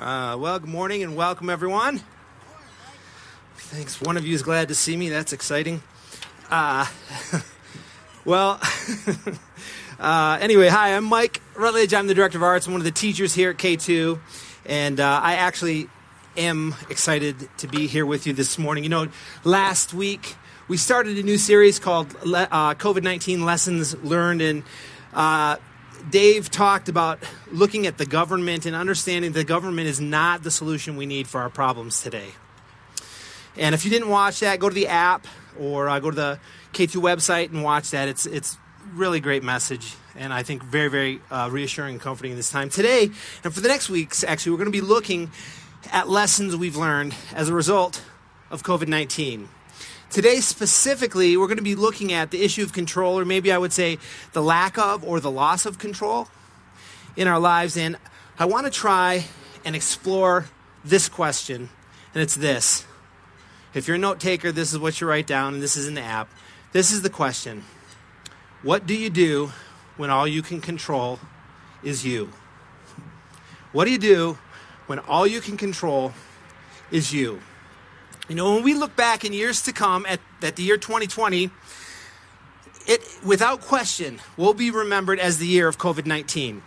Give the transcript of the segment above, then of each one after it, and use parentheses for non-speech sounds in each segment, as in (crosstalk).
Uh, well, good morning and welcome, everyone. Thanks. One of you is glad to see me. That's exciting. Uh, (laughs) well, (laughs) uh, anyway, hi, I'm Mike Rutledge. I'm the Director of Arts. I'm one of the teachers here at K2. And uh, I actually am excited to be here with you this morning. You know, last week we started a new series called uh, COVID 19 Lessons Learned. And uh, Dave talked about looking at the government and understanding the government is not the solution we need for our problems today. And if you didn't watch that, go to the app or uh, go to the K2 website and watch that. It's it's really great message, and I think very very uh, reassuring and comforting in this time today. And for the next weeks, actually, we're going to be looking at lessons we've learned as a result of COVID nineteen. Today, specifically, we're going to be looking at the issue of control, or maybe I would say the lack of or the loss of control in our lives. And I want to try and explore this question, and it's this. If you're a note taker, this is what you write down, and this is in the app. This is the question What do you do when all you can control is you? What do you do when all you can control is you? You know, when we look back in years to come at, at the year 2020, it without question will be remembered as the year of COVID 19.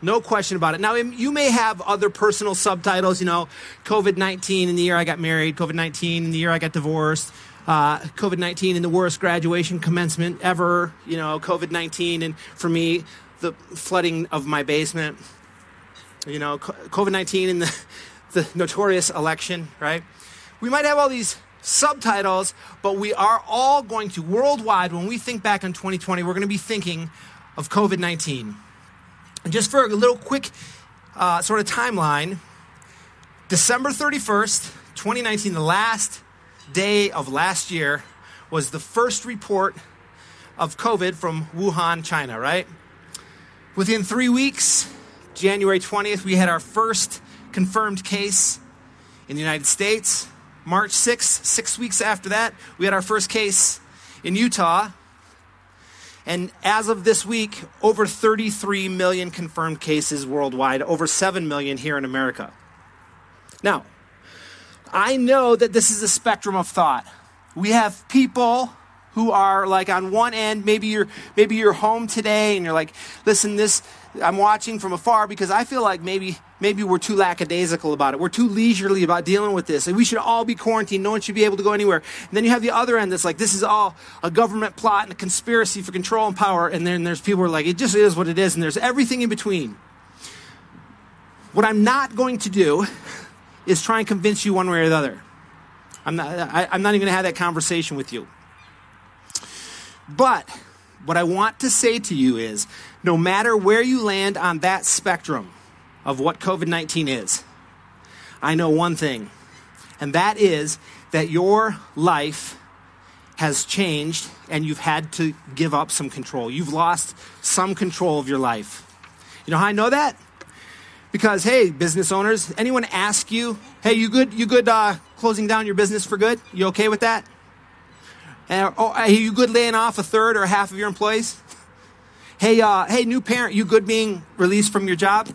No question about it. Now, you may have other personal subtitles, you know, COVID 19 in the year I got married, COVID 19 in the year I got divorced, uh, COVID 19 in the worst graduation commencement ever, you know, COVID 19, and for me, the flooding of my basement, you know, COVID 19 in the, the notorious election, right? We might have all these subtitles, but we are all going to, worldwide, when we think back on 2020, we're going to be thinking of COVID 19. And just for a little quick uh, sort of timeline, December 31st, 2019, the last day of last year, was the first report of COVID from Wuhan, China, right? Within three weeks, January 20th, we had our first confirmed case in the United States. March 6th, six weeks after that, we had our first case in Utah. And as of this week, over 33 million confirmed cases worldwide, over 7 million here in America. Now, I know that this is a spectrum of thought. We have people who are like on one end, maybe you're maybe you're home today and you're like, listen, this I'm watching from afar because I feel like maybe maybe we're too lackadaisical about it. We're too leisurely about dealing with this. And we should all be quarantined. No one should be able to go anywhere. And then you have the other end that's like, this is all a government plot and a conspiracy for control and power. And then there's people who are like, it just is what it is. And there's everything in between. What I'm not going to do is try and convince you one way or the other. I'm not, I, I'm not even going to have that conversation with you. But what I want to say to you is no matter where you land on that spectrum of what COVID 19 is, I know one thing, and that is that your life has changed and you've had to give up some control. You've lost some control of your life. You know how I know that? Because hey, business owners, anyone ask you, "Hey, you good? You good uh, closing down your business for good? You okay with that?" And, oh, are you good laying off a third or half of your employees? Hey, uh, hey, new parent, you good being released from your job?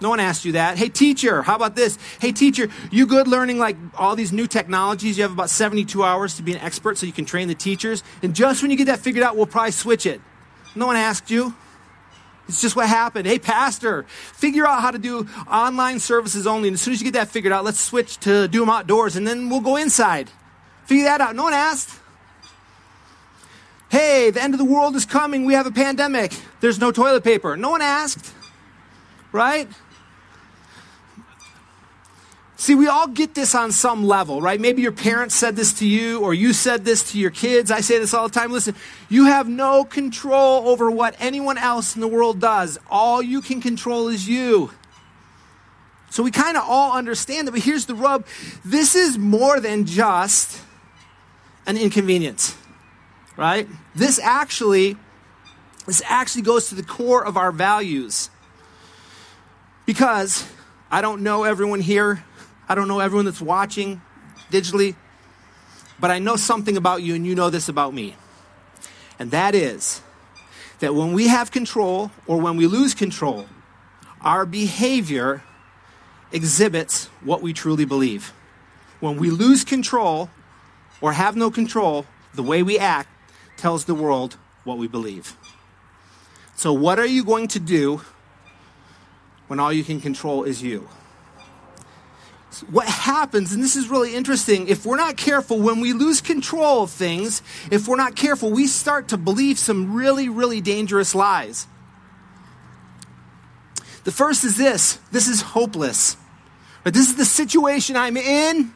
No one asked you that. Hey, teacher, how about this? Hey, teacher, you good learning like all these new technologies? You have about 72 hours to be an expert so you can train the teachers. And just when you get that figured out, we'll probably switch it. No one asked you. It's just what happened. Hey, pastor, figure out how to do online services only. And as soon as you get that figured out, let's switch to do them outdoors and then we'll go inside. Figure that out. No one asked. Hey, the end of the world is coming. We have a pandemic. There's no toilet paper. No one asked, right? See, we all get this on some level, right? Maybe your parents said this to you, or you said this to your kids. I say this all the time. Listen, you have no control over what anyone else in the world does. All you can control is you. So we kind of all understand that, but here's the rub this is more than just an inconvenience right? This actually this actually goes to the core of our values. Because I don't know everyone here. I don't know everyone that's watching digitally, but I know something about you and you know this about me. And that is that when we have control or when we lose control, our behavior exhibits what we truly believe. When we lose control or have no control, the way we act tells the world what we believe. So, what are you going to do when all you can control is you? what happens, and this is really interesting, if we're not careful, when we lose control of things, if we're not careful, we start to believe some really, really dangerous lies. The first is this this is hopeless. But this is the situation I'm in.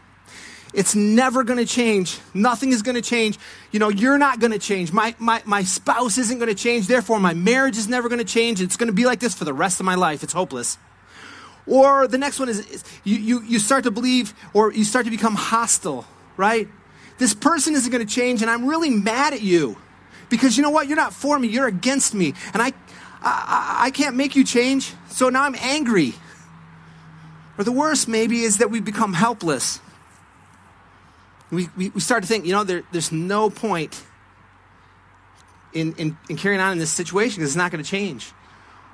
It's never going to change. Nothing is going to change. You know, you're not going to change. My, my, my spouse isn't going to change. Therefore, my marriage is never going to change. It's going to be like this for the rest of my life. It's hopeless. Or the next one is, is you, you, you start to believe or you start to become hostile, right? This person isn't going to change, and I'm really mad at you because you know what? You're not for me, you're against me. And I, I, I can't make you change, so now I'm angry. Or the worst, maybe, is that we become helpless. We, we, we start to think, you know, there, there's no point in, in, in carrying on in this situation because it's not going to change.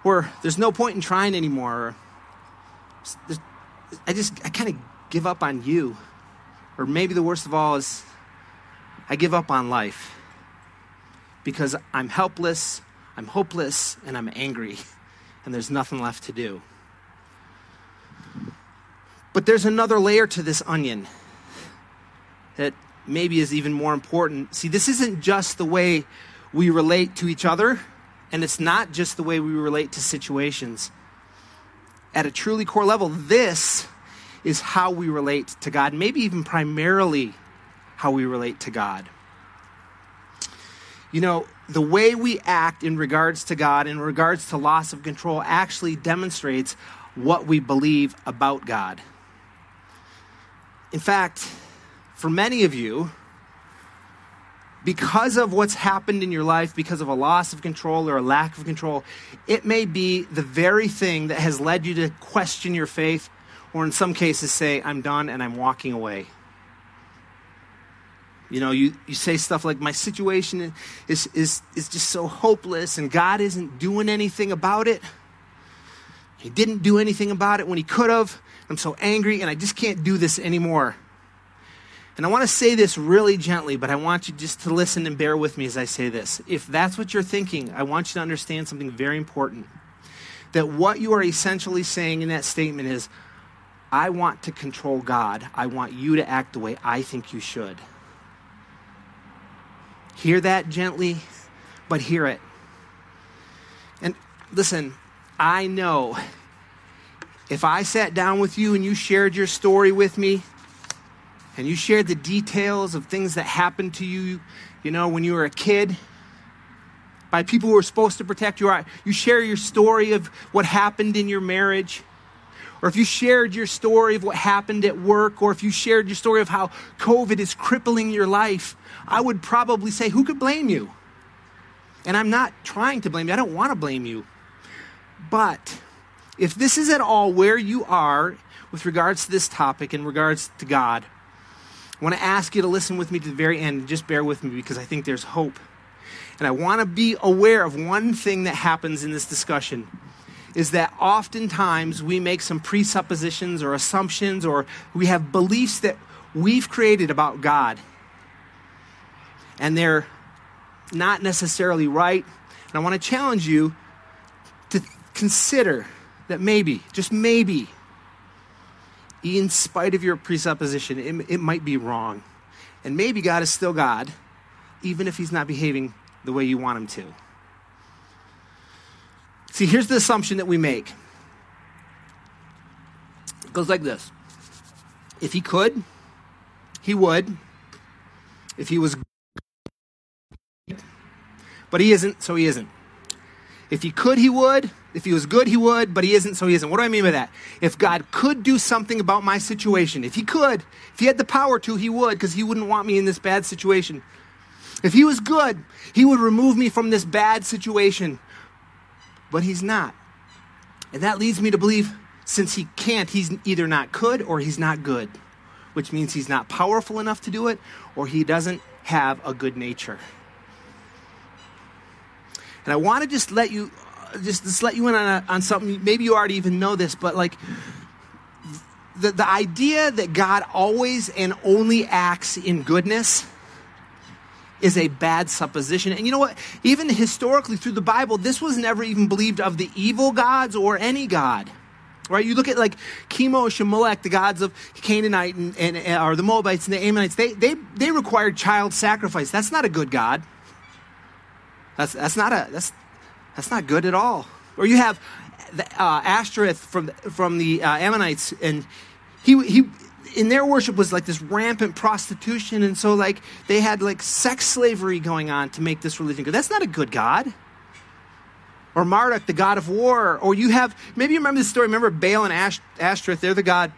Or there's no point in trying anymore. I just, I kind of give up on you. Or maybe the worst of all is I give up on life because I'm helpless, I'm hopeless, and I'm angry, and there's nothing left to do. But there's another layer to this onion that maybe is even more important. See, this isn't just the way we relate to each other, and it's not just the way we relate to situations at a truly core level, this is how we relate to God, maybe even primarily how we relate to God. You know, the way we act in regards to God, in regards to loss of control, actually demonstrates what we believe about God. In fact, for many of you, because of what's happened in your life, because of a loss of control or a lack of control, it may be the very thing that has led you to question your faith, or in some cases, say, I'm done and I'm walking away. You know, you, you say stuff like, My situation is, is, is just so hopeless, and God isn't doing anything about it. He didn't do anything about it when He could have. I'm so angry, and I just can't do this anymore. And I want to say this really gently, but I want you just to listen and bear with me as I say this. If that's what you're thinking, I want you to understand something very important. That what you are essentially saying in that statement is, I want to control God. I want you to act the way I think you should. Hear that gently, but hear it. And listen, I know if I sat down with you and you shared your story with me, and you shared the details of things that happened to you, you know, when you were a kid by people who are supposed to protect you. You share your story of what happened in your marriage. Or if you shared your story of what happened at work, or if you shared your story of how COVID is crippling your life, I would probably say, Who could blame you? And I'm not trying to blame you, I don't want to blame you. But if this is at all where you are with regards to this topic, in regards to God, I want to ask you to listen with me to the very end. Just bear with me because I think there's hope. And I want to be aware of one thing that happens in this discussion is that oftentimes we make some presuppositions or assumptions or we have beliefs that we've created about God. And they're not necessarily right. And I want to challenge you to consider that maybe, just maybe, in spite of your presupposition, it, it might be wrong. And maybe God is still God, even if he's not behaving the way you want him to. See, here's the assumption that we make it goes like this If he could, he would. If he was, but he isn't, so he isn't. If he could, he would. If he was good, he would, but he isn't, so he isn't. What do I mean by that? If God could do something about my situation, if he could, if he had the power to, he would, because he wouldn't want me in this bad situation. If he was good, he would remove me from this bad situation. But he's not. And that leads me to believe since he can't, he's either not could or he's not good, which means he's not powerful enough to do it or he doesn't have a good nature. And I want to just let you just, just let you in on, a, on something. Maybe you already even know this, but like the, the idea that God always and only acts in goodness is a bad supposition. And you know what? Even historically through the Bible, this was never even believed of the evil gods or any god. Right? You look at like Chemosh and Molech, the gods of Canaanite and, and, or the Moabites and the Ammonites, they, they, they required child sacrifice. That's not a good God. That's, that's, not a, that's, that's not good at all. Or you have the, uh, Ashtoreth from, from the uh, Ammonites, and he, he, in their worship was like this rampant prostitution and so like they had like sex slavery going on to make this religion good. That's not a good god. Or marduk the god of war. Or you have maybe you remember the story. Remember baal and Ash, ashtoreth? They're the god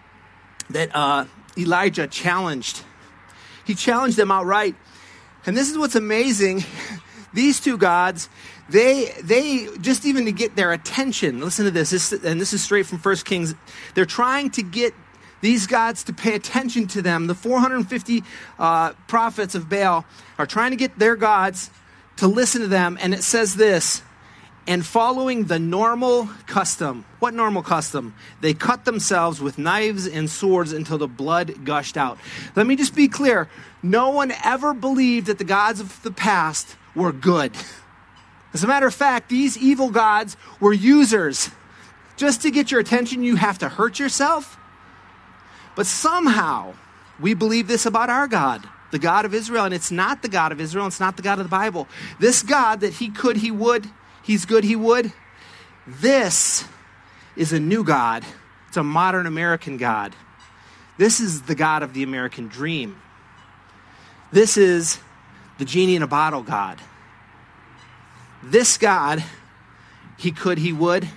that uh, elijah challenged. He challenged them outright. And this is what's amazing these two gods they they just even to get their attention listen to this, this and this is straight from first kings they're trying to get these gods to pay attention to them. The 450 uh, prophets of Baal are trying to get their gods to listen to them. And it says this and following the normal custom. What normal custom? They cut themselves with knives and swords until the blood gushed out. Let me just be clear no one ever believed that the gods of the past were good. As a matter of fact, these evil gods were users. Just to get your attention, you have to hurt yourself but somehow we believe this about our God, the God of Israel, and it's not the God of Israel, it's not the God of the Bible. This God that he could, he would, he's good, he would, this is a new God. It's a modern American God. This is the God of the American dream. This is the genie in a bottle God. This God, he could, he would,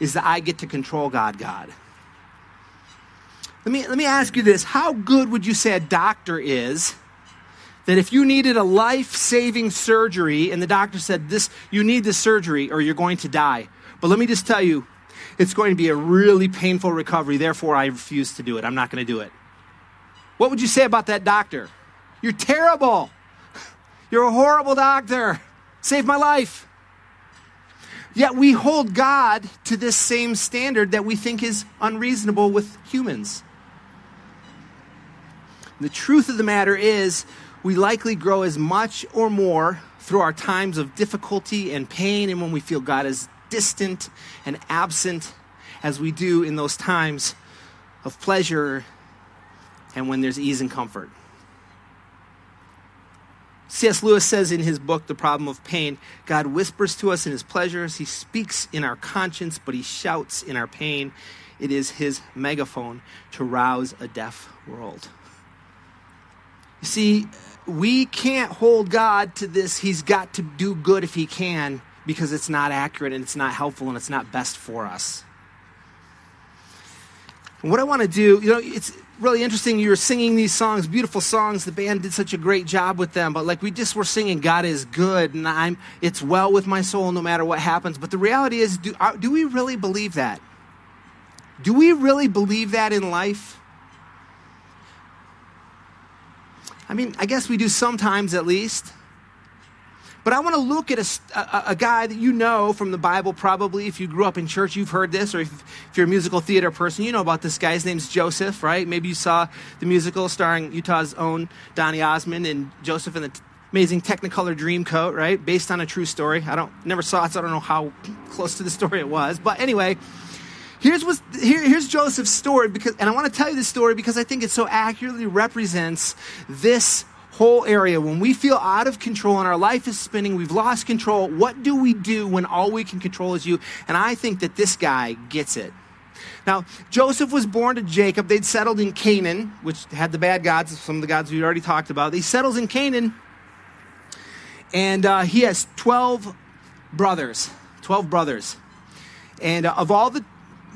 is the I get to control God God. Let me, let me ask you this How good would you say a doctor is that if you needed a life saving surgery and the doctor said, this, You need this surgery or you're going to die? But let me just tell you, it's going to be a really painful recovery, therefore, I refuse to do it. I'm not going to do it. What would you say about that doctor? You're terrible. You're a horrible doctor. Save my life. Yet we hold God to this same standard that we think is unreasonable with humans. The truth of the matter is, we likely grow as much or more through our times of difficulty and pain and when we feel God is distant and absent as we do in those times of pleasure and when there's ease and comfort. C.S. Lewis says in his book, The Problem of Pain God whispers to us in his pleasures, he speaks in our conscience, but he shouts in our pain. It is his megaphone to rouse a deaf world. You see, we can't hold God to this, he's got to do good if he can, because it's not accurate and it's not helpful and it's not best for us. And what I want to do, you know, it's really interesting. You were singing these songs, beautiful songs. The band did such a great job with them. But like we just were singing, God is good, and I'm, it's well with my soul no matter what happens. But the reality is, do, uh, do we really believe that? Do we really believe that in life? I mean, I guess we do sometimes at least. But I want to look at a, a, a, guy that you know from the Bible, probably. If you grew up in church, you've heard this, or if, if, you're a musical theater person, you know about this guy. His name's Joseph, right? Maybe you saw the musical starring Utah's own Donny Osmond and Joseph in the t- amazing Technicolor Dreamcoat, right? Based on a true story. I don't never saw it, so I don't know how close to the story it was. But anyway, Here's, what, here, here's Joseph's story, because, and I want to tell you this story because I think it so accurately represents this whole area. When we feel out of control and our life is spinning, we've lost control, what do we do when all we can control is you? And I think that this guy gets it. Now, Joseph was born to Jacob. They'd settled in Canaan, which had the bad gods, some of the gods we already talked about. He settles in Canaan, and uh, he has 12 brothers. 12 brothers. And uh, of all the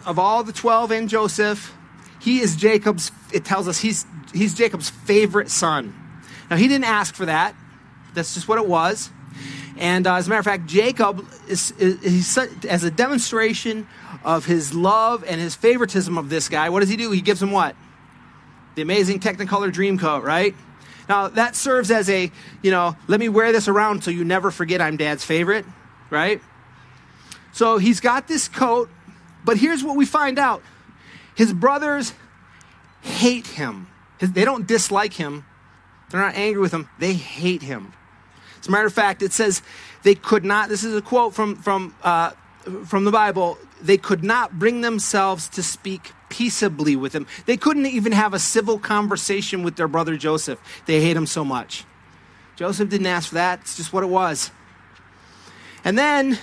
of all the 12 and Joseph, he is Jacob's, it tells us he's, he's Jacob's favorite son. Now, he didn't ask for that. That's just what it was. And uh, as a matter of fact, Jacob is, is, as a demonstration of his love and his favoritism of this guy. What does he do? He gives him what? The amazing Technicolor dream coat, right? Now that serves as a, you know, let me wear this around so you never forget I'm dad's favorite, right? So he's got this coat but here's what we find out His brothers hate him. They don't dislike him, they're not angry with him, they hate him. As a matter of fact, it says they could not, this is a quote from, from, uh, from the Bible, they could not bring themselves to speak peaceably with him. They couldn't even have a civil conversation with their brother Joseph. They hate him so much. Joseph didn't ask for that, it's just what it was. And then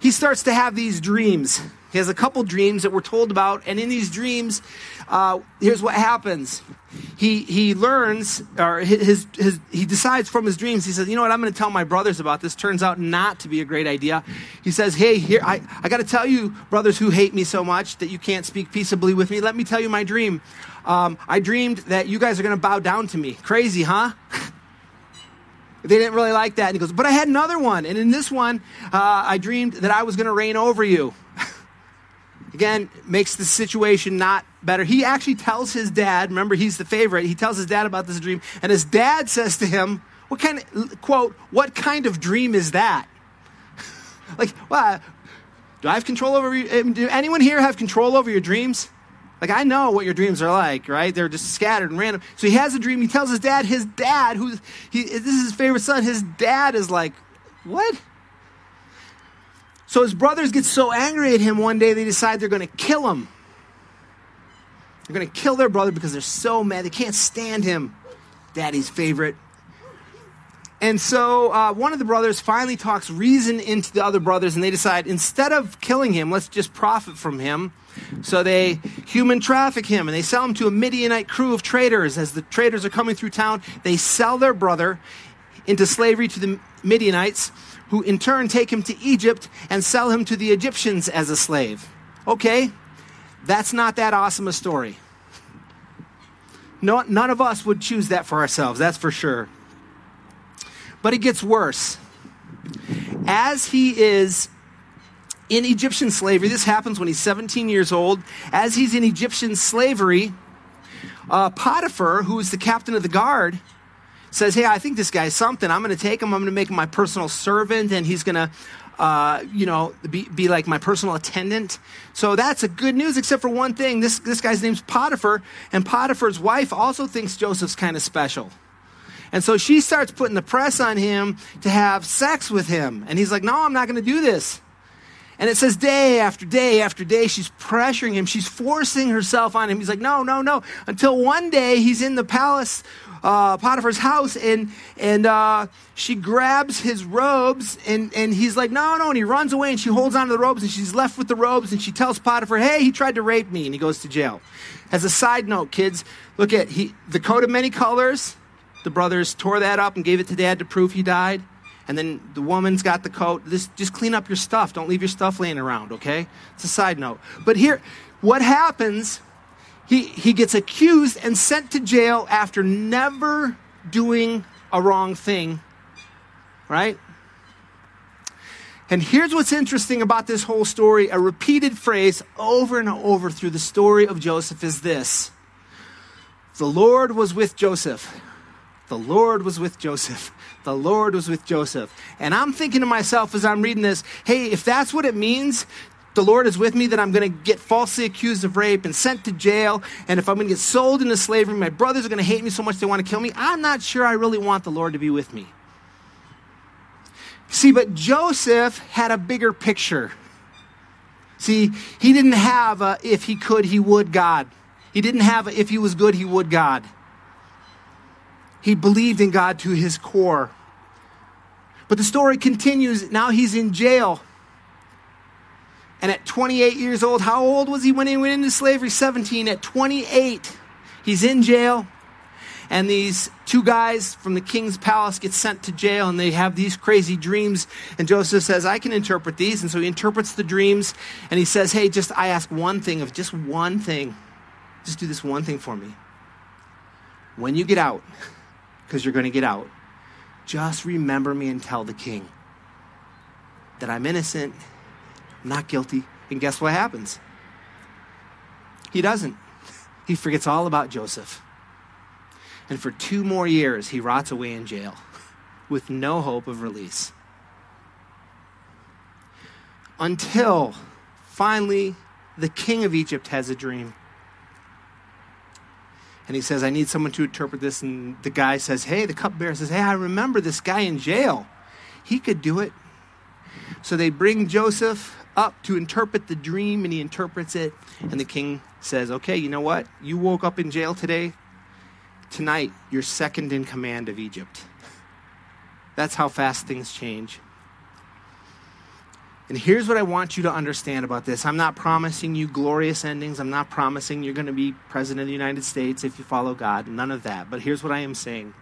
he starts to have these dreams. He has a couple dreams that we're told about, and in these dreams, uh, here's what happens. He he learns, or his, his he decides from his dreams. He says, "You know what? I'm going to tell my brothers about this." Turns out not to be a great idea. He says, "Hey, here I I got to tell you, brothers who hate me so much that you can't speak peaceably with me. Let me tell you my dream. Um, I dreamed that you guys are going to bow down to me. Crazy, huh?" (laughs) They didn't really like that. And he goes, But I had another one. And in this one, uh, I dreamed that I was going to reign over you. Again, makes the situation not better. He actually tells his dad, remember, he's the favorite. He tells his dad about this dream. And his dad says to him, What kind of, quote, what kind of dream is that? (laughs) like, well, do I have control over you? Um, do anyone here have control over your dreams? Like, I know what your dreams are like, right? They're just scattered and random. So he has a dream. He tells his dad, his dad, who he, this is his favorite son, his dad is like, What? So his brothers get so angry at him one day, they decide they're going to kill him. They're going to kill their brother because they're so mad. They can't stand him, daddy's favorite. And so uh, one of the brothers finally talks reason into the other brothers, and they decide instead of killing him, let's just profit from him. So they human traffic him and they sell him to a Midianite crew of traders. As the traders are coming through town, they sell their brother into slavery to the Midianites, who in turn take him to Egypt and sell him to the Egyptians as a slave. Okay, that's not that awesome a story. No, none of us would choose that for ourselves, that's for sure. But it gets worse. As he is in Egyptian slavery, this happens when he's 17 years old. As he's in Egyptian slavery, uh, Potiphar, who is the captain of the guard, says, Hey, I think this guy's something. I'm going to take him, I'm going to make him my personal servant, and he's going to. Uh, you know, be, be like my personal attendant. So that's a good news, except for one thing. This, this guy's name's Potiphar, and Potiphar's wife also thinks Joseph's kind of special. And so she starts putting the press on him to have sex with him. And he's like, No, I'm not going to do this. And it says day after day after day, she's pressuring him. She's forcing herself on him. He's like, no, no, no. Until one day he's in the palace, uh, Potiphar's house, and, and uh, she grabs his robes, and, and he's like, no, no. And he runs away, and she holds onto the robes, and she's left with the robes, and she tells Potiphar, hey, he tried to rape me, and he goes to jail. As a side note, kids, look at he, the coat of many colors the brothers tore that up and gave it to dad to prove he died. And then the woman's got the coat. This, just clean up your stuff. Don't leave your stuff laying around, okay? It's a side note. But here, what happens, he, he gets accused and sent to jail after never doing a wrong thing, right? And here's what's interesting about this whole story a repeated phrase over and over through the story of Joseph is this The Lord was with Joseph the Lord was with Joseph. The Lord was with Joseph. And I'm thinking to myself as I'm reading this, hey, if that's what it means, the Lord is with me, that I'm going to get falsely accused of rape and sent to jail. And if I'm going to get sold into slavery, my brothers are going to hate me so much they want to kill me. I'm not sure I really want the Lord to be with me. See, but Joseph had a bigger picture. See, he didn't have a if he could, he would God. He didn't have a if he was good, he would God. He believed in God to his core. But the story continues. Now he's in jail. And at 28 years old, how old was he when he went into slavery? 17. At 28, he's in jail. And these two guys from the king's palace get sent to jail and they have these crazy dreams. And Joseph says, I can interpret these. And so he interprets the dreams and he says, Hey, just I ask one thing of just one thing. Just do this one thing for me. When you get out, because you're going to get out. Just remember me and tell the king that I'm innocent, not guilty. And guess what happens? He doesn't. He forgets all about Joseph. And for two more years, he rots away in jail with no hope of release. Until finally the king of Egypt has a dream. And he says, I need someone to interpret this. And the guy says, Hey, the cupbearer says, Hey, I remember this guy in jail. He could do it. So they bring Joseph up to interpret the dream, and he interprets it. And the king says, Okay, you know what? You woke up in jail today. Tonight, you're second in command of Egypt. That's how fast things change. And here's what I want you to understand about this. I'm not promising you glorious endings. I'm not promising you're going to be president of the United States if you follow God. None of that. But here's what I am saying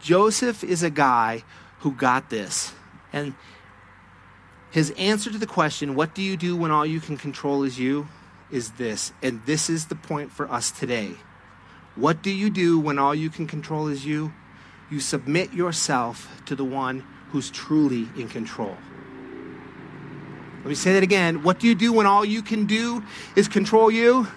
Joseph is a guy who got this. And his answer to the question, What do you do when all you can control is you? is this. And this is the point for us today. What do you do when all you can control is you? You submit yourself to the one who's truly in control. Let me say that again. What do you do when all you can do is control you?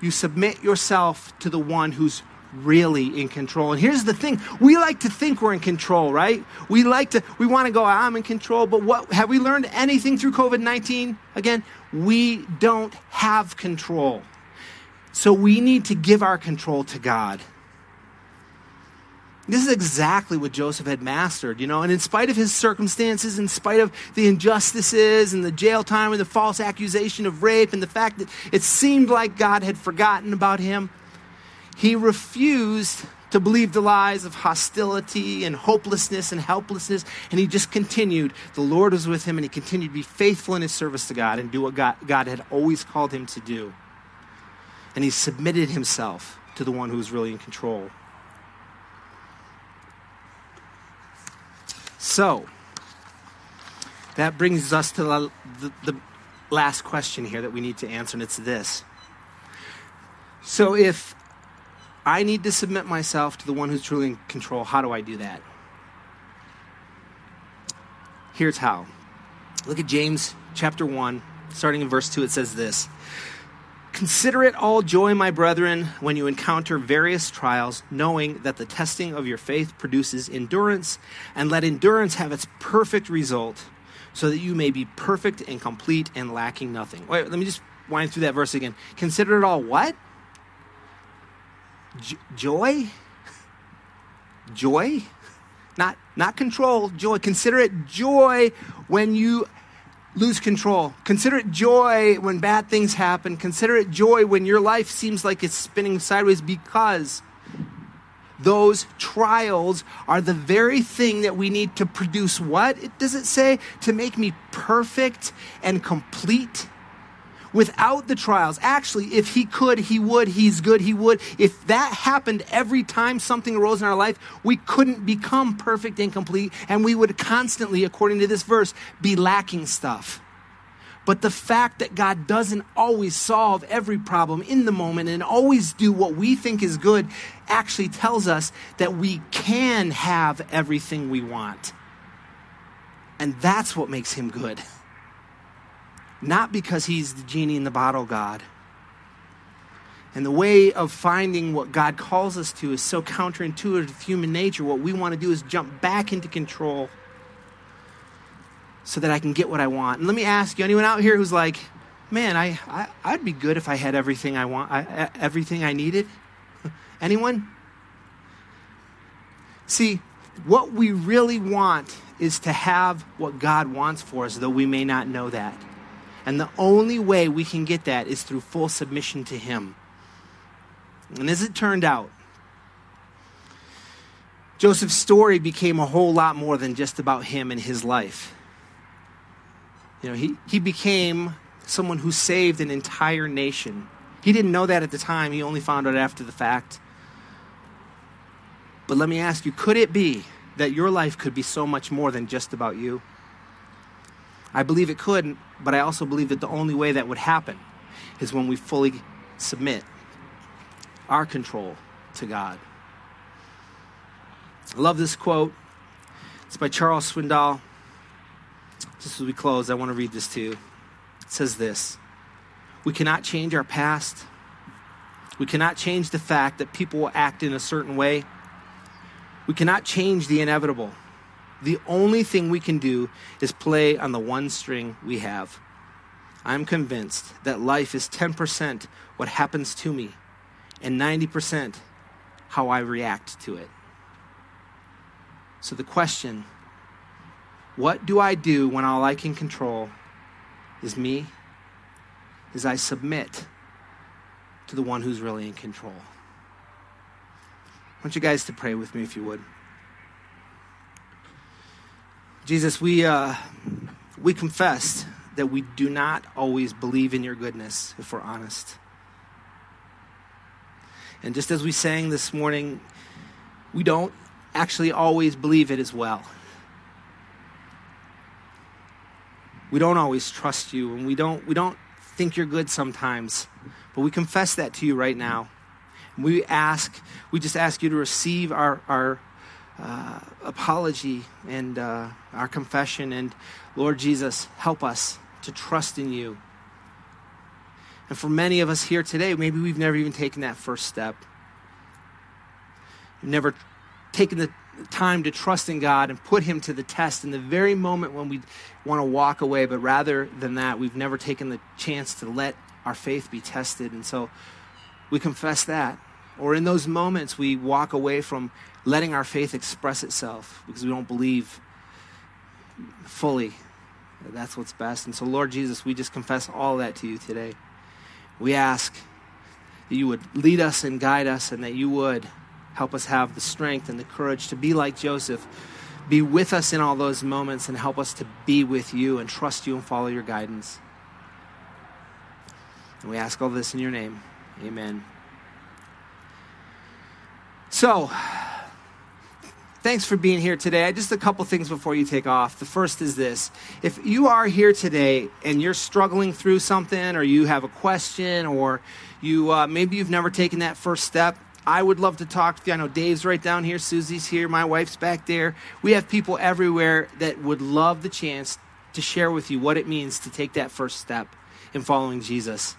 You submit yourself to the one who's really in control. And here's the thing we like to think we're in control, right? We like to, we want to go, I'm in control, but what, have we learned anything through COVID 19? Again, we don't have control. So we need to give our control to God. This is exactly what Joseph had mastered, you know. And in spite of his circumstances, in spite of the injustices and the jail time and the false accusation of rape and the fact that it seemed like God had forgotten about him, he refused to believe the lies of hostility and hopelessness and helplessness. And he just continued. The Lord was with him, and he continued to be faithful in his service to God and do what God, God had always called him to do. And he submitted himself to the one who was really in control. So, that brings us to the, the, the, last question here that we need to answer, and it's this. So, if I need to submit myself to the one who's truly in control, how do I do that? Here's how. Look at James chapter 1, starting in verse 2. It says this Consider it all joy, my brethren, when you encounter various trials, knowing that the testing of your faith produces endurance, and let endurance have its perfect result, so that you may be perfect and complete and lacking nothing. Wait, let me just wind through that verse again. Consider it all what? J- joy? Joy? Not, not control, joy. Consider it joy when you lose control. Consider it joy when bad things happen. Consider it joy when your life seems like it's spinning sideways because those trials are the very thing that we need to produce what? It does it say to make me perfect and complete? Without the trials. Actually, if he could, he would, he's good, he would. If that happened every time something arose in our life, we couldn't become perfect and complete, and we would constantly, according to this verse, be lacking stuff. But the fact that God doesn't always solve every problem in the moment and always do what we think is good actually tells us that we can have everything we want. And that's what makes him good. (laughs) Not because he's the genie in the bottle God. And the way of finding what God calls us to is so counterintuitive to human nature. What we want to do is jump back into control so that I can get what I want. And let me ask you anyone out here who's like, man, I, I, would be good if I had everything I want, I, everything I needed? (laughs) anyone? See, what we really want is to have what God wants for us, though we may not know that. And the only way we can get that is through full submission to Him. And as it turned out, Joseph's story became a whole lot more than just about him and his life. You know, he, he became someone who saved an entire nation. He didn't know that at the time, he only found out after the fact. But let me ask you could it be that your life could be so much more than just about you? I believe it could, but I also believe that the only way that would happen is when we fully submit our control to God. I love this quote. It's by Charles Swindoll. Just as we close, I want to read this to you. It says this We cannot change our past. We cannot change the fact that people will act in a certain way. We cannot change the inevitable. The only thing we can do is play on the one string we have I'm convinced that life is 10% what happens to me and 90% how I react to it. So the question what do I do when all I can control is me? Is I submit to the one who's really in control. I want you guys to pray with me if you would. Jesus, we, uh, we confess that we do not always believe in your goodness, if we're honest. And just as we sang this morning, we don't actually always believe it as well. We don't always trust you, and we don't, we don't think you're good sometimes. But we confess that to you right now. We ask, we just ask you to receive our, our uh, apology and uh, our confession. And Lord Jesus, help us to trust in you. And for many of us here today, maybe we've never even taken that first step. We've never taken the time to trust in God and put Him to the test in the very moment when we want to walk away. But rather than that, we've never taken the chance to let our faith be tested. And so we confess that. Or in those moments, we walk away from letting our faith express itself because we don't believe fully that that's what's best. And so, Lord Jesus, we just confess all that to you today. We ask that you would lead us and guide us and that you would help us have the strength and the courage to be like Joseph. Be with us in all those moments and help us to be with you and trust you and follow your guidance. And we ask all this in your name. Amen. So, thanks for being here today. Just a couple things before you take off. The first is this if you are here today and you're struggling through something, or you have a question, or you uh, maybe you've never taken that first step, I would love to talk to you. I know Dave's right down here, Susie's here, my wife's back there. We have people everywhere that would love the chance to share with you what it means to take that first step in following Jesus.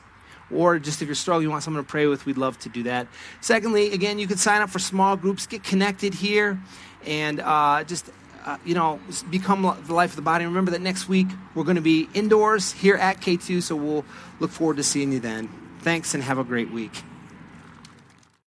Or just if you're struggling, you want someone to pray with, we'd love to do that. Secondly, again, you can sign up for small groups, get connected here, and uh, just uh, you know, become the life of the body. Remember that next week we're going to be indoors here at K2, so we'll look forward to seeing you then. Thanks and have a great week.